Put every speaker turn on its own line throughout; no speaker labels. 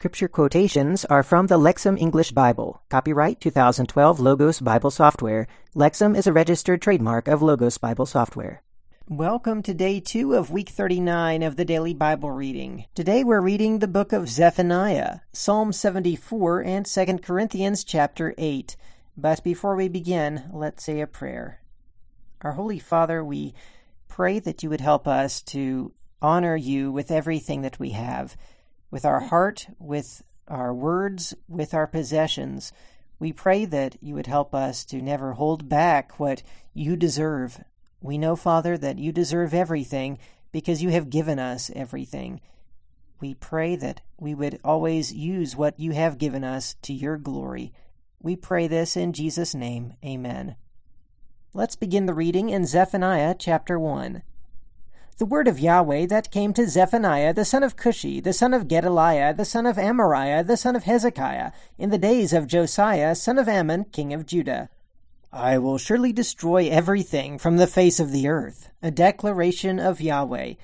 Scripture quotations are from the Lexham English Bible. Copyright 2012 Logos Bible Software. Lexham is a registered trademark of Logos Bible Software. Welcome to day two of week 39 of the daily Bible reading. Today we're reading the book of Zephaniah, Psalm 74, and 2 Corinthians chapter 8. But before we begin, let's say a prayer. Our Holy Father, we pray that you would help us to honor you with everything that we have with our heart, with our words, with our possessions. We pray that you would help us to never hold back what you deserve. We know, Father, that you deserve everything because you have given us everything. We pray that we would always use what you have given us to your glory. We pray this in Jesus' name. Amen. Let's begin the reading in Zephaniah chapter 1 the word of Yahweh that came to Zephaniah the son of Cushi, the son of Gedaliah, the son of Amariah, the son of Hezekiah, in the days of Josiah, son of Amon, king of Judah. I will surely destroy everything from the face of the earth. A declaration of Yahweh.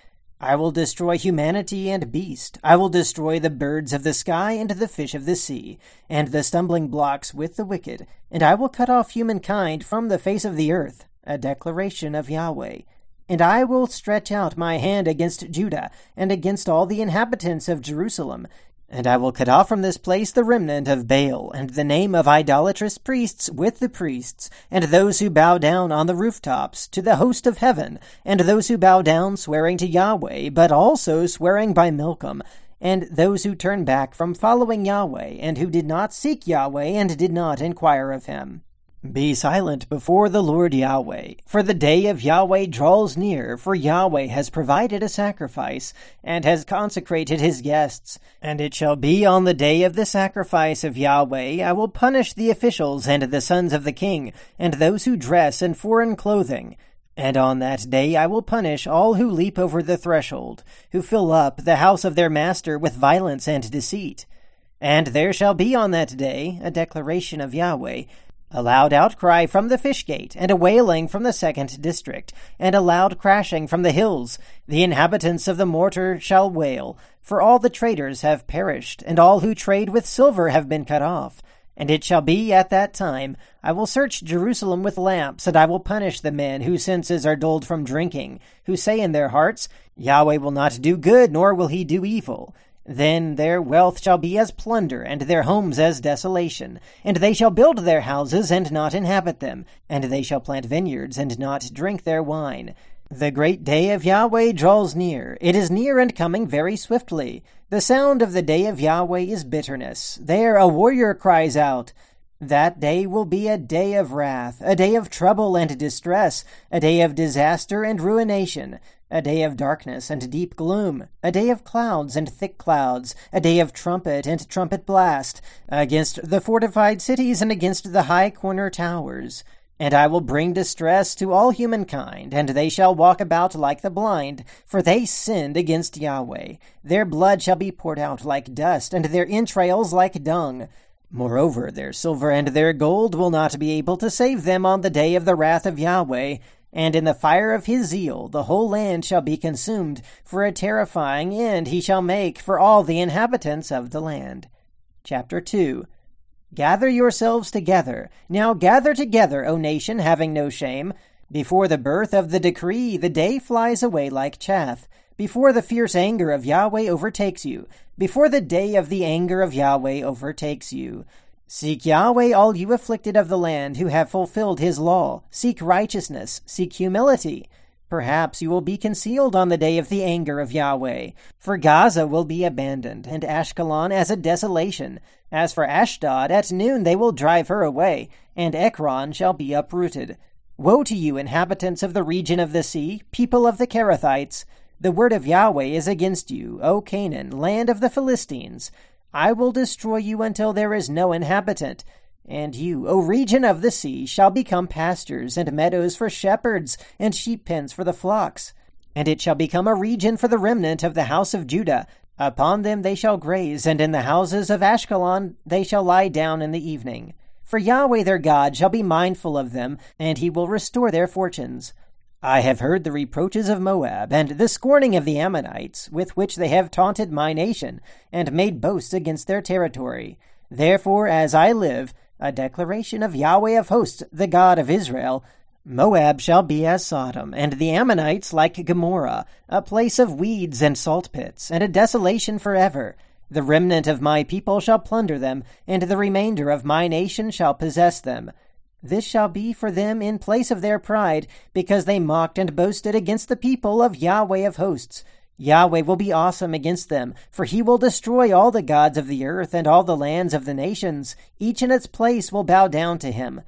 I will destroy humanity and beast. I will destroy the birds of the sky and the fish of the sea, and the stumbling blocks with the wicked. And I will cut off humankind from the face of the earth. A declaration of Yahweh. And I will stretch out my hand against Judah, and against all the inhabitants of Jerusalem. And I will cut off from this place the remnant of Baal, and the name of idolatrous priests with the priests, and those who bow down on the rooftops to the host of heaven, and those who bow down swearing to Yahweh, but also swearing by Milcom, and those who turn back from following Yahweh, and who did not seek Yahweh, and did not inquire of him. Be silent before the Lord Yahweh, for the day of Yahweh draws near, for Yahweh has provided a sacrifice, and has consecrated his guests. And it shall be on the day of the sacrifice of Yahweh, I will punish the officials and the sons of the king, and those who dress in foreign clothing. And on that day I will punish all who leap over the threshold, who fill up the house of their master with violence and deceit. And there shall be on that day a declaration of Yahweh, a loud outcry from the fish gate, and a wailing from the second district, and a loud crashing from the hills. The inhabitants of the mortar shall wail, for all the traders have perished, and all who trade with silver have been cut off. And it shall be at that time, I will search Jerusalem with lamps, and I will punish the men whose senses are dulled from drinking, who say in their hearts, Yahweh will not do good, nor will he do evil. Then their wealth shall be as plunder, and their homes as desolation. And they shall build their houses, and not inhabit them. And they shall plant vineyards, and not drink their wine. The great day of Yahweh draws near. It is near and coming very swiftly. The sound of the day of Yahweh is bitterness. There a warrior cries out. That day will be a day of wrath, a day of trouble and distress, a day of disaster and ruination, a day of darkness and deep gloom, a day of clouds and thick clouds, a day of trumpet and trumpet blast, against the fortified cities and against the high corner towers. And I will bring distress to all humankind, and they shall walk about like the blind, for they sinned against Yahweh. Their blood shall be poured out like dust, and their entrails like dung. Moreover, their silver and their gold will not be able to save them on the day of the wrath of Yahweh, and in the fire of his zeal the whole land shall be consumed, for a terrifying end he shall make for all the inhabitants of the land. Chapter 2 Gather yourselves together. Now gather together, O nation, having no shame. Before the birth of the decree, the day flies away like chaff. Before the fierce anger of Yahweh overtakes you, before the day of the anger of Yahweh overtakes you, Seek Yahweh, all you afflicted of the land who have fulfilled his law. Seek righteousness, seek humility. Perhaps you will be concealed on the day of the anger of Yahweh. For Gaza will be abandoned, and Ashkelon as a desolation. As for Ashdod, at noon they will drive her away, and Ekron shall be uprooted. Woe to you, inhabitants of the region of the sea, people of the Cherethites! The word of Yahweh is against you, O Canaan, land of the Philistines. I will destroy you until there is no inhabitant. And you, O region of the sea, shall become pastures and meadows for shepherds, and sheep pens for the flocks. And it shall become a region for the remnant of the house of Judah. Upon them they shall graze, and in the houses of Ashkelon they shall lie down in the evening. For Yahweh their God shall be mindful of them, and he will restore their fortunes. I have heard the reproaches of Moab, and the scorning of the Ammonites, with which they have taunted my nation, and made boasts against their territory. Therefore, as I live, a declaration of Yahweh of hosts, the God of Israel, Moab shall be as Sodom, and the Ammonites like Gomorrah, a place of weeds and salt pits, and a desolation forever. The remnant of my people shall plunder them, and the remainder of my nation shall possess them. This shall be for them in place of their pride, because they mocked and boasted against the people of Yahweh of hosts. Yahweh will be awesome against them, for he will destroy all the gods of the earth and all the lands of the nations. Each in its place will bow down to him.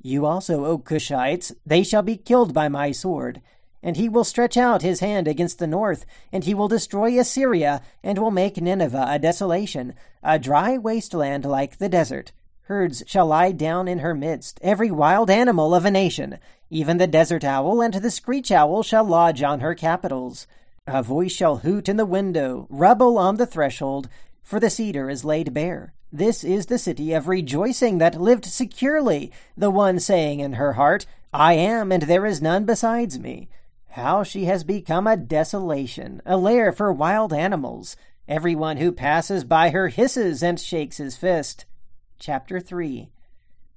You also, O Cushites, they shall be killed by my sword. And he will stretch out his hand against the north, and he will destroy Assyria, and will make Nineveh a desolation, a dry wasteland like the desert. Herds shall lie down in her midst, every wild animal of a nation. Even the desert owl and the screech owl shall lodge on her capitals. A voice shall hoot in the window, rubble on the threshold, for the cedar is laid bare. This is the city of rejoicing that lived securely, the one saying in her heart, I am, and there is none besides me. How she has become a desolation, a lair for wild animals. Every one who passes by her hisses and shakes his fist. Chapter 3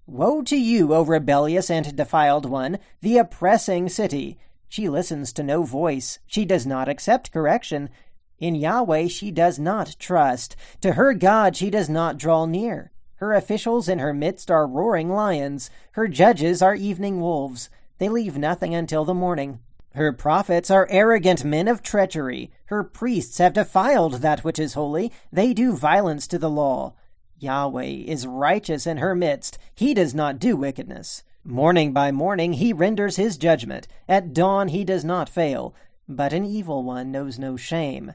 Woe to you, O rebellious and defiled one, the oppressing city! She listens to no voice. She does not accept correction. In Yahweh she does not trust. To her God she does not draw near. Her officials in her midst are roaring lions. Her judges are evening wolves. They leave nothing until the morning. Her prophets are arrogant men of treachery. Her priests have defiled that which is holy. They do violence to the law. Yahweh is righteous in her midst. He does not do wickedness. Morning by morning he renders his judgment. At dawn he does not fail. But an evil one knows no shame.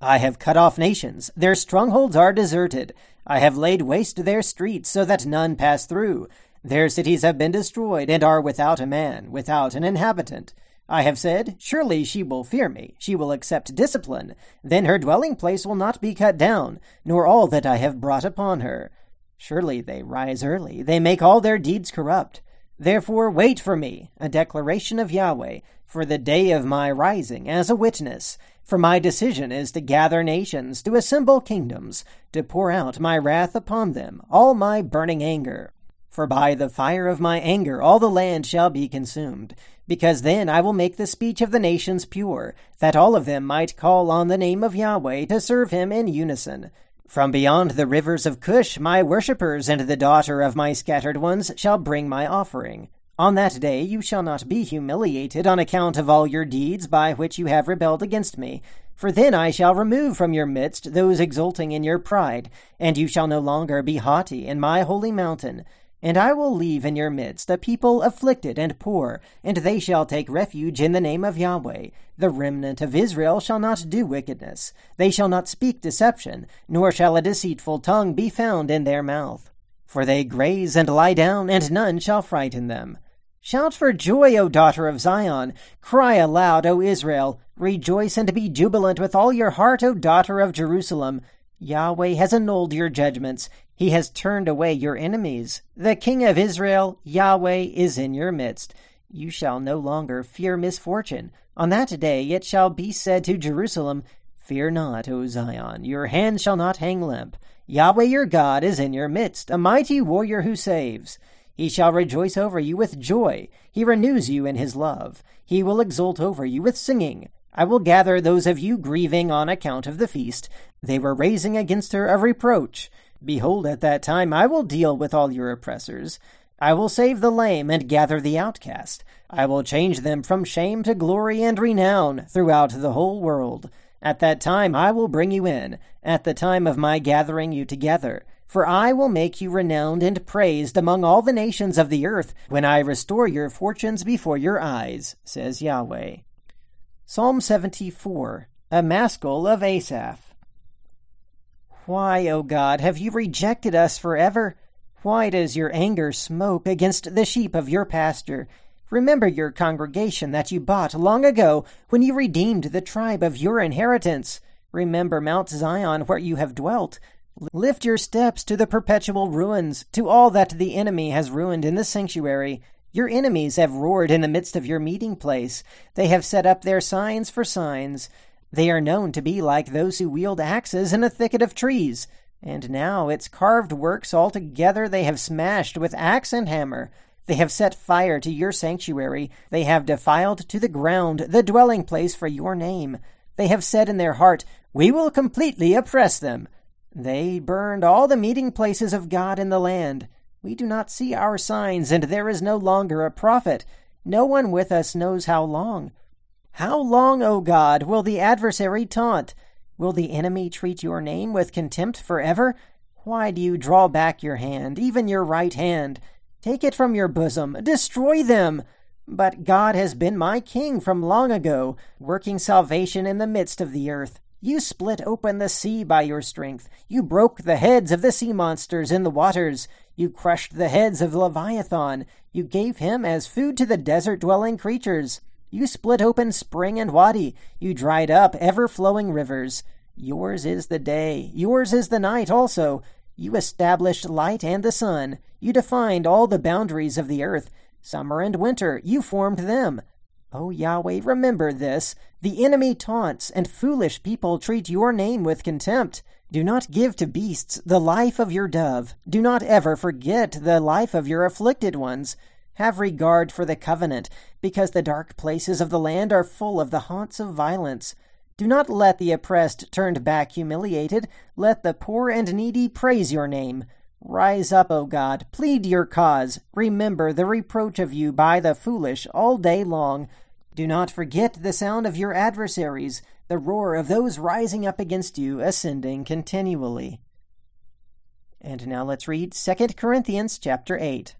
I have cut off nations. Their strongholds are deserted. I have laid waste their streets so that none pass through. Their cities have been destroyed and are without a man, without an inhabitant. I have said, Surely she will fear me, she will accept discipline. Then her dwelling place will not be cut down, nor all that I have brought upon her. Surely they rise early, they make all their deeds corrupt. Therefore wait for me, a declaration of Yahweh, for the day of my rising, as a witness. For my decision is to gather nations, to assemble kingdoms, to pour out my wrath upon them, all my burning anger. For by the fire of my anger all the land shall be consumed, because then I will make the speech of the nations pure, that all of them might call on the name of Yahweh to serve him in unison. From beyond the rivers of Cush my worshippers and the daughter of my scattered ones shall bring my offering. On that day you shall not be humiliated on account of all your deeds by which you have rebelled against me. For then I shall remove from your midst those exulting in your pride, and you shall no longer be haughty in my holy mountain. And I will leave in your midst a people afflicted and poor, and they shall take refuge in the name of Yahweh. The remnant of Israel shall not do wickedness. They shall not speak deception, nor shall a deceitful tongue be found in their mouth. For they graze and lie down, and none shall frighten them. Shout for joy, O daughter of Zion! Cry aloud, O Israel! Rejoice and be jubilant with all your heart, O daughter of Jerusalem! Yahweh has annulled your judgments. He has turned away your enemies. The King of Israel, Yahweh, is in your midst. You shall no longer fear misfortune. On that day it shall be said to Jerusalem, Fear not, O Zion, your hand shall not hang limp. Yahweh your God is in your midst, a mighty warrior who saves. He shall rejoice over you with joy. He renews you in his love. He will exult over you with singing. I will gather those of you grieving on account of the feast. They were raising against her a reproach. Behold, at that time I will deal with all your oppressors. I will save the lame and gather the outcast. I will change them from shame to glory and renown throughout the whole world. At that time I will bring you in, at the time of my gathering you together. For I will make you renowned and praised among all the nations of the earth, when I restore your fortunes before your eyes, says Yahweh. Psalm 74, a maskil of Asaph. Why, O God, have you rejected us forever? Why does your anger smoke against the sheep of your pasture? Remember your congregation that you bought long ago when you redeemed the tribe of your inheritance. Remember Mount Zion where you have dwelt. Lift your steps to the perpetual ruins, to all that the enemy has ruined in the sanctuary. Your enemies have roared in the midst of your meeting place. They have set up their signs for signs. They are known to be like those who wield axes in a thicket of trees. And now its carved works altogether they have smashed with axe and hammer. They have set fire to your sanctuary. They have defiled to the ground the dwelling place for your name. They have said in their heart, We will completely oppress them. They burned all the meeting places of God in the land. We do not see our signs, and there is no longer a prophet. No one with us knows how long. How long, O God, will the adversary taunt? Will the enemy treat your name with contempt forever? Why do you draw back your hand, even your right hand? Take it from your bosom, destroy them! But God has been my king from long ago, working salvation in the midst of the earth. You split open the sea by your strength. You broke the heads of the sea monsters in the waters. You crushed the heads of Leviathan. You gave him as food to the desert dwelling creatures. You split open spring and wadi. You dried up ever flowing rivers. Yours is the day. Yours is the night also. You established light and the sun. You defined all the boundaries of the earth. Summer and winter, you formed them. O Yahweh, remember this. The enemy taunts, and foolish people treat your name with contempt. Do not give to beasts the life of your dove. Do not ever forget the life of your afflicted ones. Have regard for the covenant, because the dark places of the land are full of the haunts of violence. Do not let the oppressed turned back humiliated. Let the poor and needy praise your name. Rise up, O God, plead your cause. Remember the reproach of you by the foolish all day long. Do not forget the sound of your adversaries, the roar of those rising up against you, ascending continually. And now let's read 2 Corinthians chapter 8.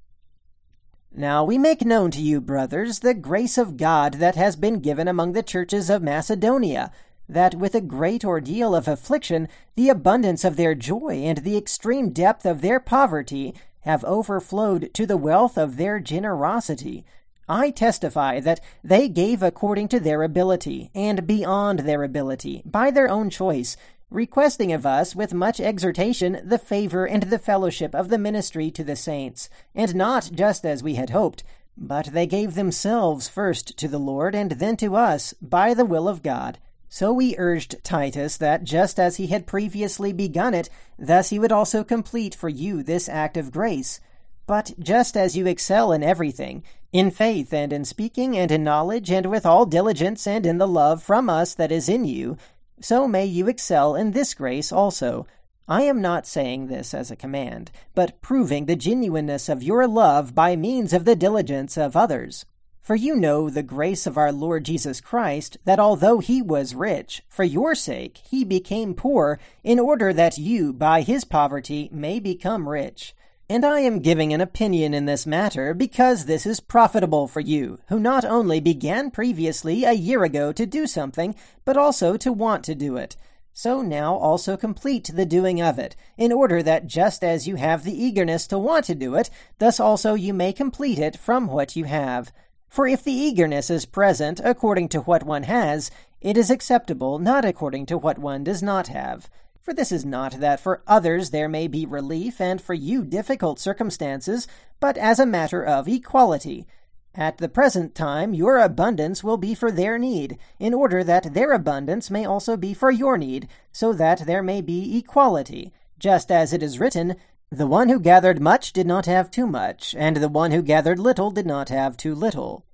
Now we make known to you, brothers, the grace of God that has been given among the churches of Macedonia, that with a great ordeal of affliction, the abundance of their joy and the extreme depth of their poverty have overflowed to the wealth of their generosity. I testify that they gave according to their ability, and beyond their ability, by their own choice, requesting of us with much exhortation the favor and the fellowship of the ministry to the saints, and not just as we had hoped, but they gave themselves first to the Lord and then to us, by the will of God. So we urged Titus that just as he had previously begun it, thus he would also complete for you this act of grace. But just as you excel in everything, in faith and in speaking and in knowledge and with all diligence and in the love from us that is in you, so may you excel in this grace also. I am not saying this as a command, but proving the genuineness of your love by means of the diligence of others. For you know the grace of our Lord Jesus Christ, that although he was rich, for your sake he became poor, in order that you, by his poverty, may become rich and I am giving an opinion in this matter because this is profitable for you, who not only began previously a year ago to do something, but also to want to do it. So now also complete the doing of it, in order that just as you have the eagerness to want to do it, thus also you may complete it from what you have. For if the eagerness is present according to what one has, it is acceptable not according to what one does not have. For this is not that for others there may be relief, and for you difficult circumstances, but as a matter of equality. At the present time your abundance will be for their need, in order that their abundance may also be for your need, so that there may be equality. Just as it is written, The one who gathered much did not have too much, and the one who gathered little did not have too little.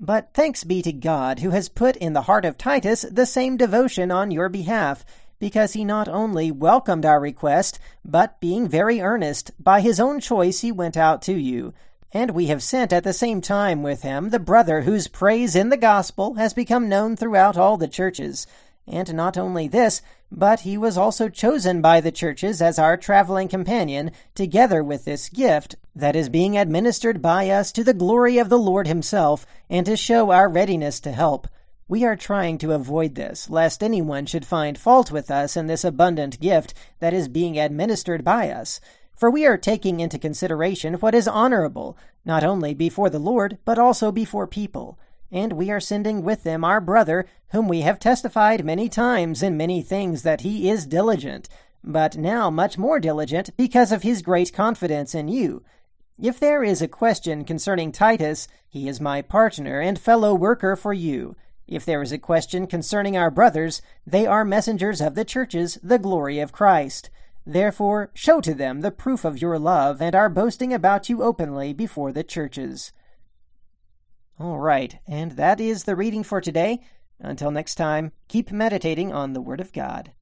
But thanks be to God, who has put in the heart of Titus the same devotion on your behalf, because he not only welcomed our request, but being very earnest, by his own choice he went out to you. And we have sent at the same time with him the brother whose praise in the gospel has become known throughout all the churches. And not only this, but he was also chosen by the churches as our traveling companion, together with this gift that is being administered by us to the glory of the Lord himself, and to show our readiness to help. We are trying to avoid this, lest anyone should find fault with us in this abundant gift that is being administered by us. For we are taking into consideration what is honorable, not only before the Lord, but also before people. And we are sending with them our brother, whom we have testified many times in many things that he is diligent, but now much more diligent because of his great confidence in you. If there is a question concerning Titus, he is my partner and fellow worker for you. If there is a question concerning our brothers, they are messengers of the churches, the glory of Christ. Therefore, show to them the proof of your love and are boasting about you openly before the churches. All right, and that is the reading for today. Until next time, keep meditating on the Word of God.